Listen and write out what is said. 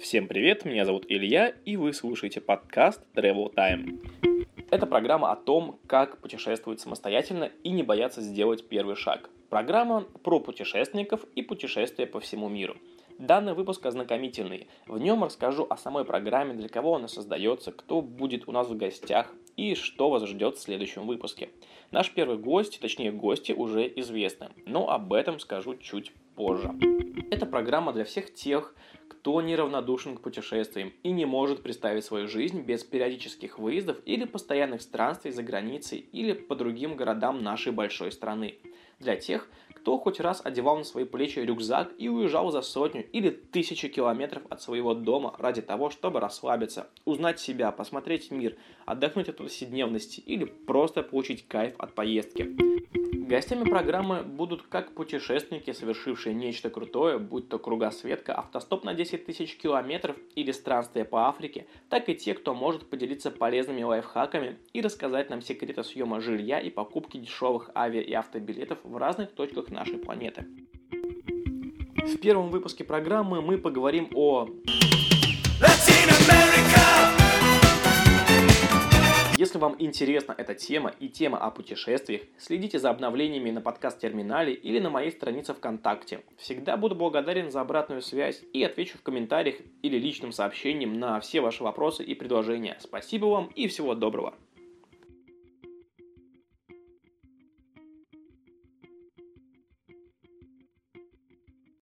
Всем привет, меня зовут Илья, и вы слушаете подкаст Travel Time. Это программа о том, как путешествовать самостоятельно и не бояться сделать первый шаг. Программа про путешественников и путешествия по всему миру. Данный выпуск ознакомительный. В нем расскажу о самой программе, для кого она создается, кто будет у нас в гостях и что вас ждет в следующем выпуске. Наш первый гость, точнее гости, уже известны, но об этом скажу чуть позже. Это программа для всех тех, кто неравнодушен к путешествиям и не может представить свою жизнь без периодических выездов или постоянных странствий за границей или по другим городам нашей большой страны. Для тех, кто хоть раз одевал на свои плечи рюкзак и уезжал за сотню или тысячи километров от своего дома ради того, чтобы расслабиться, узнать себя, посмотреть мир, отдохнуть от повседневности или просто получить кайф от поездки. Гостями программы будут как путешественники, совершившие нечто крутое, будь то кругосветка, автостоп на 10 тысяч километров или странствие по Африке, так и те, кто может поделиться полезными лайфхаками и рассказать нам секреты съема жилья и покупки дешевых авиа и автобилетов в разных точках нашей планеты. В первом выпуске программы мы поговорим о... Latin America! Если вам интересна эта тема и тема о путешествиях, следите за обновлениями на подкаст-терминале или на моей странице ВКонтакте. Всегда буду благодарен за обратную связь и отвечу в комментариях или личным сообщением на все ваши вопросы и предложения. Спасибо вам и всего доброго!